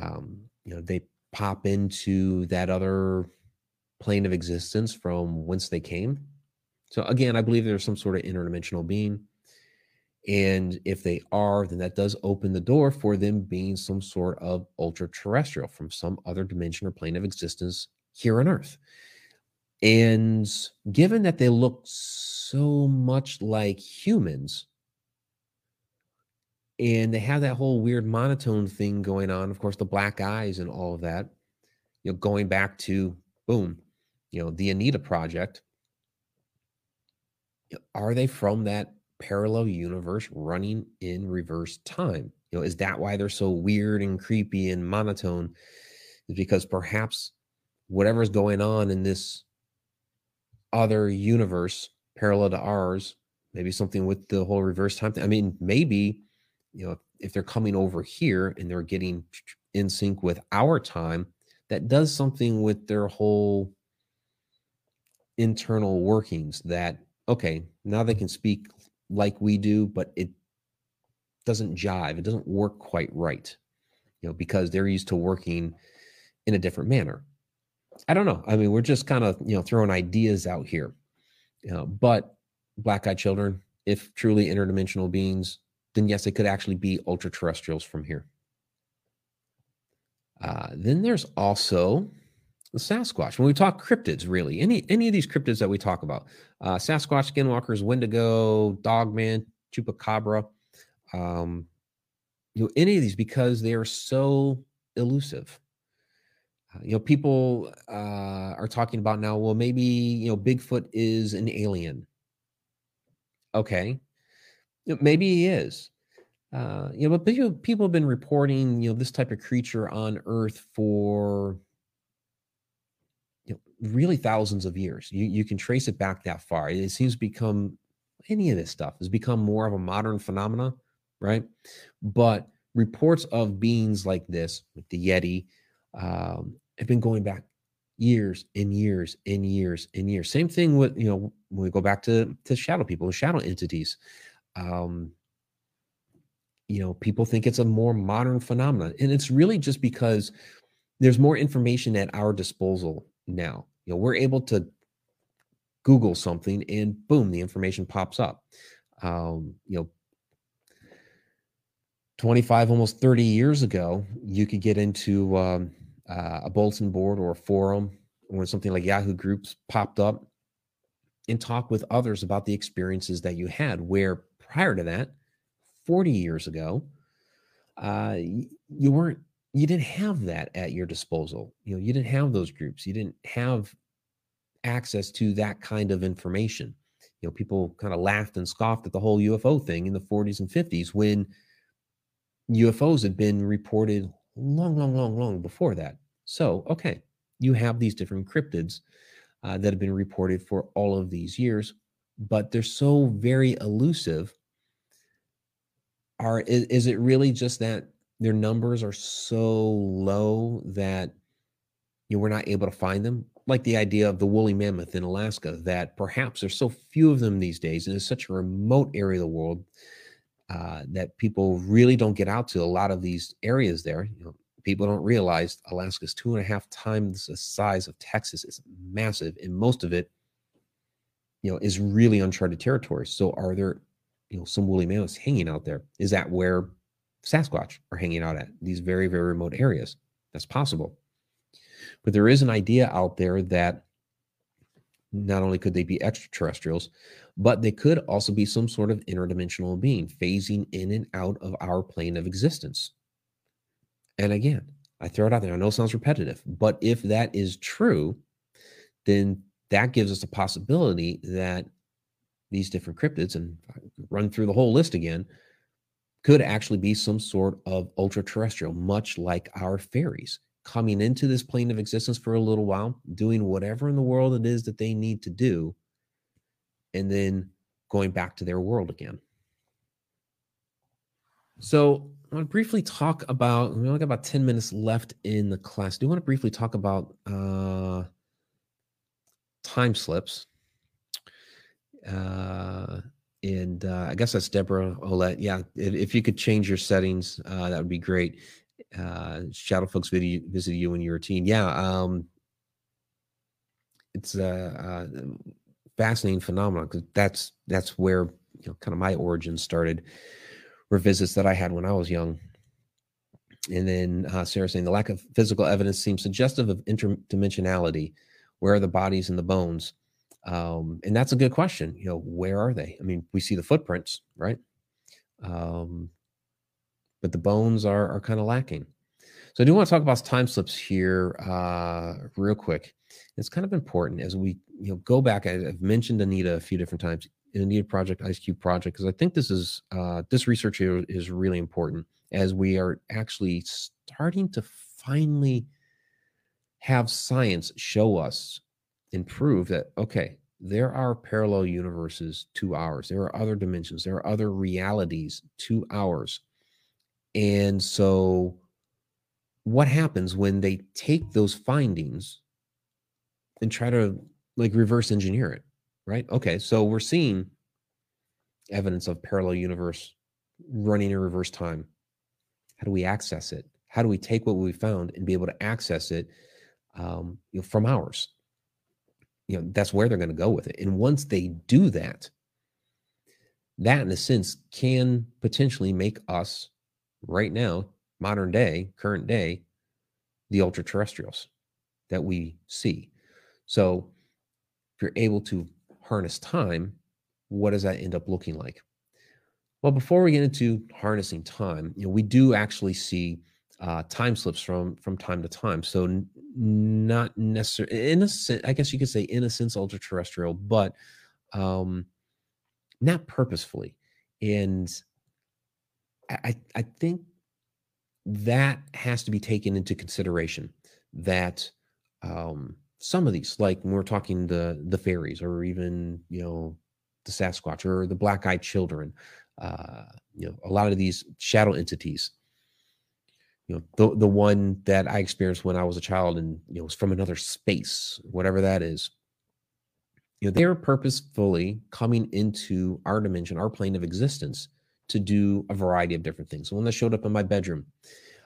Um, you know they pop into that other plane of existence from whence they came. So again i believe there's some sort of interdimensional being and if they are then that does open the door for them being some sort of ultra terrestrial from some other dimension or plane of existence here on earth and given that they look so much like humans and they have that whole weird monotone thing going on. Of course, the black eyes and all of that. You know, going back to boom, you know, the Anita project. Are they from that parallel universe running in reverse time? You know, is that why they're so weird and creepy and monotone? Is because perhaps whatever's going on in this other universe parallel to ours, maybe something with the whole reverse time thing. I mean, maybe you know, if they're coming over here and they're getting in sync with our time, that does something with their whole internal workings that, okay, now they can speak like we do, but it doesn't jive. It doesn't work quite right. you know, because they're used to working in a different manner. I don't know. I mean, we're just kind of, you know, throwing ideas out here. You know, but black eyed children, if truly interdimensional beings, then yes, they could actually be ultra terrestrials from here. Uh, then there's also the Sasquatch. When we talk cryptids, really, any any of these cryptids that we talk about, uh, Sasquatch, Skinwalkers, Wendigo, Dogman, Chupacabra, um, you know, any of these because they are so elusive. Uh, you know, people uh, are talking about now. Well, maybe you know, Bigfoot is an alien. Okay, maybe he is. Uh, you know, but people, people have been reporting, you know, this type of creature on Earth for really thousands of years. You you can trace it back that far. It seems to become any of this stuff has become more of a modern phenomena, right? But reports of beings like this, like the Yeti, um, have been going back years and years and years and years. Same thing with you know when we go back to to shadow people, shadow entities. Um, you know, people think it's a more modern phenomenon, and it's really just because there's more information at our disposal now. You know, we're able to Google something, and boom, the information pops up. Um, you know, 25, almost 30 years ago, you could get into um, uh, a bulletin board or a forum or something like Yahoo Groups popped up and talk with others about the experiences that you had. Where prior to that, 40 years ago, uh, you weren't, you didn't have that at your disposal. You know, you didn't have those groups. You didn't have access to that kind of information. You know, people kind of laughed and scoffed at the whole UFO thing in the 40s and 50s when UFOs had been reported long, long, long, long before that. So, okay, you have these different cryptids uh, that have been reported for all of these years, but they're so very elusive. Are is, is it really just that their numbers are so low that you know, we're not able to find them? Like the idea of the woolly mammoth in Alaska, that perhaps there's so few of them these days, and it's such a remote area of the world uh, that people really don't get out to. A lot of these areas there, you know, people don't realize Alaska is two and a half times the size of Texas. It's massive, and most of it, you know, is really uncharted territory. So, are there, you know, some woolly mammoths hanging out there? Is that where Sasquatch are hanging out at these very, very remote areas? That's possible. But there is an idea out there that not only could they be extraterrestrials, but they could also be some sort of interdimensional being phasing in and out of our plane of existence. And again, I throw it out there. I know it sounds repetitive, but if that is true, then that gives us a possibility that these different cryptids, and run through the whole list again, could actually be some sort of ultra terrestrial, much like our fairies coming into this plane of existence for a little while, doing whatever in the world it is that they need to do, and then going back to their world again. So I want to briefly talk about. We only got about ten minutes left in the class. I do want to briefly talk about uh, time slips. Uh, and uh, I guess that's Deborah Olette. Yeah, if, if you could change your settings, uh, that would be great. Uh, Shadow folks visit, visit you when you're a teen. Yeah, um, it's a, a fascinating phenomenon because that's that's where you know kind of my origins started were visits that I had when I was young. And then uh, Sarah saying the lack of physical evidence seems suggestive of interdimensionality. Where are the bodies and the bones? Um, and that's a good question. You know, where are they? I mean, we see the footprints, right? Um, but the bones are are kind of lacking. So I do want to talk about time slips here, uh, real quick. It's kind of important as we you know go back. I've mentioned Anita a few different times. Anita Project, Ice Cube Project, because I think this is uh, this research here is really important as we are actually starting to finally have science show us and prove that okay, there are parallel universes to ours. There are other dimensions. There are other realities to ours. And so, what happens when they take those findings and try to like reverse engineer it? right? Okay, so we're seeing evidence of parallel universe running in reverse time. How do we access it? How do we take what we found and be able to access it um, you know, from ours? You know, that's where they're going to go with it. And once they do that, that in a sense can potentially make us right now, modern day, current day, the ultra terrestrials that we see. So if you're able to harness time, what does that end up looking like? Well, before we get into harnessing time, you know, we do actually see uh, time slips from from time to time. So not necessarily in a sense, I guess you could say in a sense ultra terrestrial, but um, not purposefully. And I, I think that has to be taken into consideration that um, some of these, like when we're talking the the fairies, or even you know the Sasquatch or the Black Eyed Children, uh, you know, a lot of these shadow entities. You know, the the one that I experienced when I was a child, and you know, was from another space, whatever that is. You know, they are purposefully coming into our dimension, our plane of existence, to do a variety of different things. So when they showed up in my bedroom,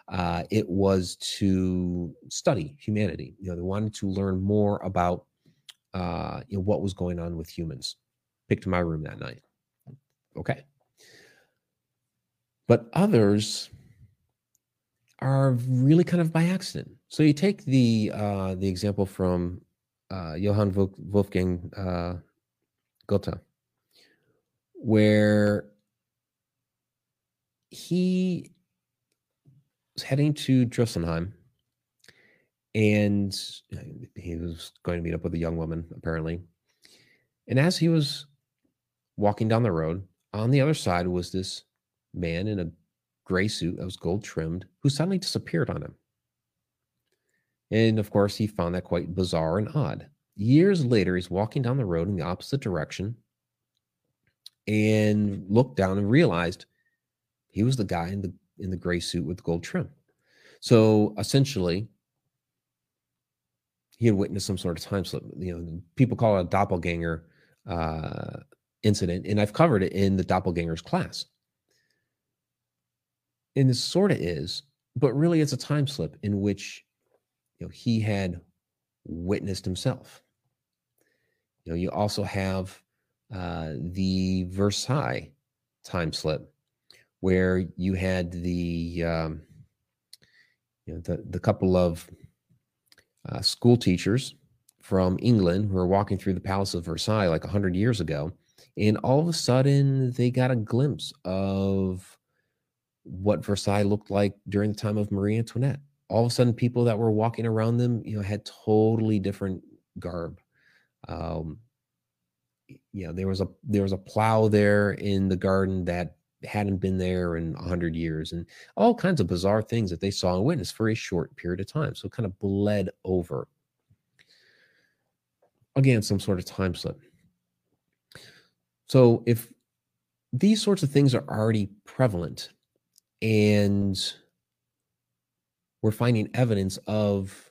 uh, it was to study humanity. You know, they wanted to learn more about uh, you know what was going on with humans. Picked my room that night. Okay. But others are really kind of by accident. So you take the uh, the example from uh, Johann Wolfgang uh, Goethe, where he was heading to Jotunheim, and he was going to meet up with a young woman, apparently. And as he was walking down the road, on the other side was this man in a gray suit that was gold trimmed who suddenly disappeared on him. And of course, he found that quite bizarre and odd. Years later, he's walking down the road in the opposite direction and looked down and realized he was the guy in the in the gray suit with gold trim. So essentially, he had witnessed some sort of time slip. You know, people call it a doppelganger uh, incident, and I've covered it in the doppelgangers class. And sort of is, but really, it's a time slip in which you know he had witnessed himself. You know, you also have uh, the Versailles time slip, where you had the um, you know the the couple of uh, school teachers from England who were walking through the Palace of Versailles like hundred years ago, and all of a sudden they got a glimpse of what Versailles looked like during the time of Marie Antoinette. All of a sudden, people that were walking around them, you know, had totally different garb. Um, you know, there was a there was a plow there in the garden that hadn't been there in a 100 years and all kinds of bizarre things that they saw and witnessed for a short period of time so it kind of bled over again some sort of time slip so if these sorts of things are already prevalent and we're finding evidence of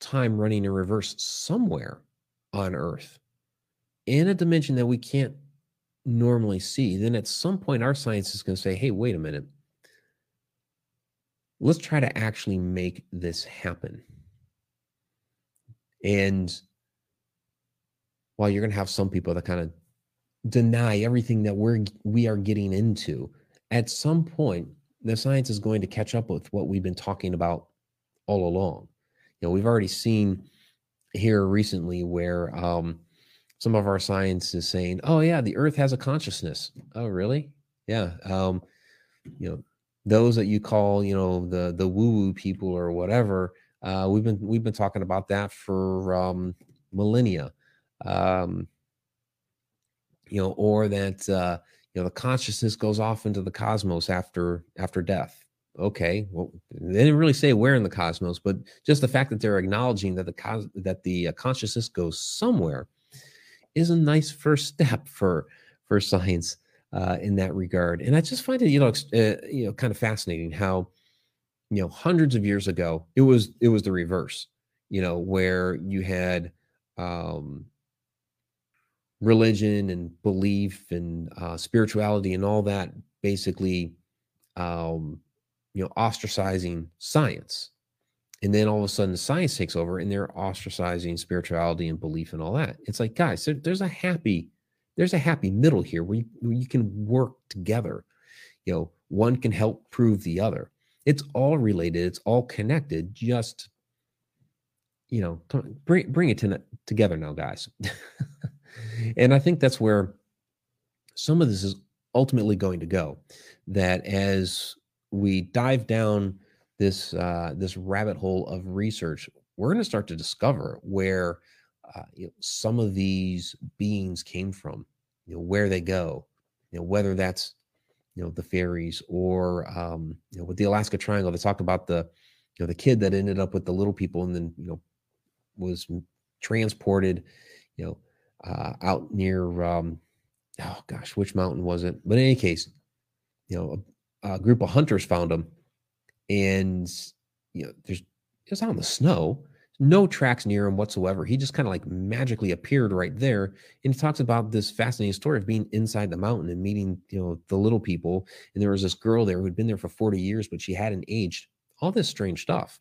time running in reverse somewhere on earth in a dimension that we can't normally see, then at some point our science is going to say, hey, wait a minute. Let's try to actually make this happen. And while you're going to have some people that kind of deny everything that we're we are getting into, at some point the science is going to catch up with what we've been talking about all along. You know, we've already seen here recently where um, some of our science is saying, "Oh yeah, the Earth has a consciousness." Oh really? Yeah. Um, you know, those that you call, you know, the the woo woo people or whatever. Uh, we've been we've been talking about that for um, millennia. Um, you know, or that uh, you know the consciousness goes off into the cosmos after after death. Okay, well, they didn't really say where in the cosmos, but just the fact that they're acknowledging that the cos- that the uh, consciousness goes somewhere is a nice first step for for science uh, in that regard. And I just find it, you know, uh, you know, kind of fascinating how, you know, hundreds of years ago it was it was the reverse. You know, where you had um, religion and belief and uh, spirituality and all that basically um, you know, ostracizing science. And then all of a sudden, science takes over and they're ostracizing spirituality and belief and all that. It's like, guys, there, there's a happy, there's a happy middle here where you, where you can work together. You know, one can help prove the other. It's all related. It's all connected. Just, you know, bring bring it to, together now, guys. and I think that's where some of this is ultimately going to go. That as we dive down this uh, this rabbit hole of research, we're going to start to discover where uh, you know, some of these beings came from, you know, where they go, you know, whether that's you know the fairies or um, you know with the Alaska Triangle, they talked about the you know the kid that ended up with the little people and then you know was transported, you know, uh, out near um, oh gosh, which mountain was it? But in any case, you know, a, a group of hunters found him, and you know, there's out in the snow, no tracks near him whatsoever. He just kind of like magically appeared right there, and he talks about this fascinating story of being inside the mountain and meeting, you know, the little people. And there was this girl there who'd been there for 40 years, but she hadn't aged. All this strange stuff.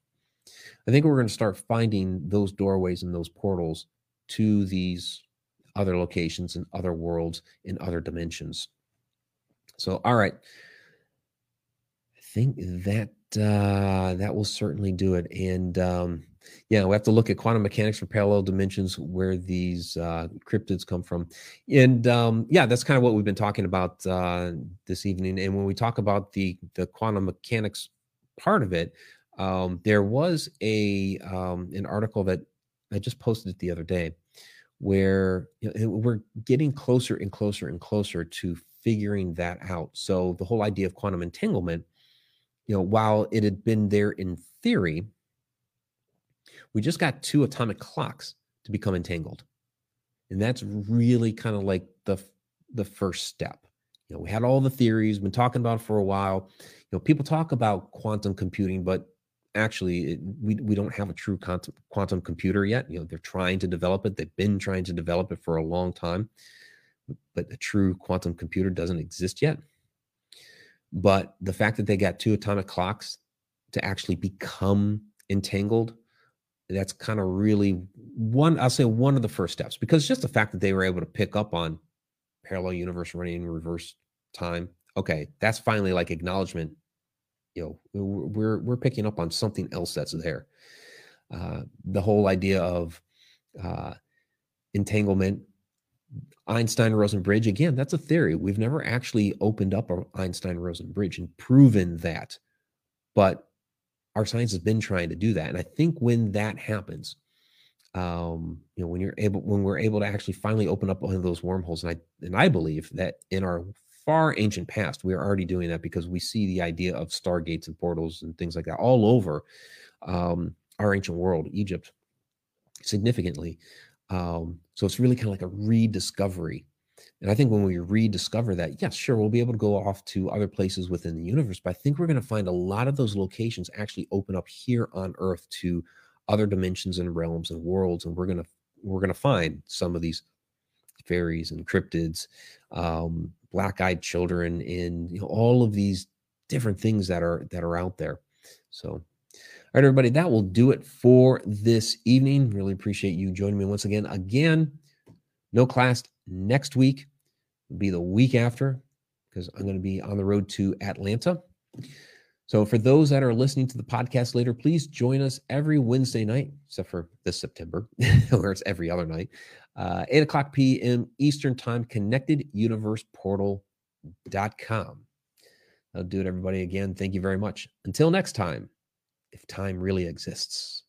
I think we're going to start finding those doorways and those portals to these other locations and other worlds in other dimensions. So, all right. I think that uh, that will certainly do it. And um, yeah, we have to look at quantum mechanics for parallel dimensions where these uh, cryptids come from. And um, yeah, that's kind of what we've been talking about uh, this evening. And when we talk about the the quantum mechanics part of it, um, there was a um, an article that I just posted it the other day where you know, we're getting closer and closer and closer to figuring that out. So the whole idea of quantum entanglement, you know, while it had been there in theory, we just got two atomic clocks to become entangled. And that's really kind of like the the first step. You know, we had all the theories, been talking about for a while. You know, people talk about quantum computing, but actually it, we, we don't have a true quantum, quantum computer yet you know they're trying to develop it they've been trying to develop it for a long time but a true quantum computer doesn't exist yet. But the fact that they got two atomic clocks to actually become entangled that's kind of really one i'll say one of the first steps because just the fact that they were able to pick up on parallel universe running in reverse time okay that's finally like acknowledgement you know we're we're picking up on something else that's there. Uh, the whole idea of uh, entanglement einstein rosen bridge again that's a theory. We've never actually opened up our einstein rosen bridge and proven that but our science has been trying to do that and i think when that happens um, you know when you're able when we're able to actually finally open up one of those wormholes and i and i believe that in our far ancient past, we are already doing that because we see the idea of stargates and portals and things like that all over um, our ancient world, Egypt, significantly. Um, so it's really kind of like a rediscovery. And I think when we rediscover that, yes, sure, we'll be able to go off to other places within the universe. But I think we're going to find a lot of those locations actually open up here on Earth to other dimensions and realms and worlds. And we're going to we're going to find some of these fairies and cryptids, um, black-eyed children, in you know, all of these different things that are that are out there. So, all right, everybody, that will do it for this evening. Really appreciate you joining me once again. Again, no class next week. Will be the week after because I'm going to be on the road to Atlanta. So, for those that are listening to the podcast later, please join us every Wednesday night, except for this September, where it's every other night, uh, 8 o'clock p.m. Eastern Time, connecteduniverseportal.com. That'll do it, everybody. Again, thank you very much. Until next time, if time really exists.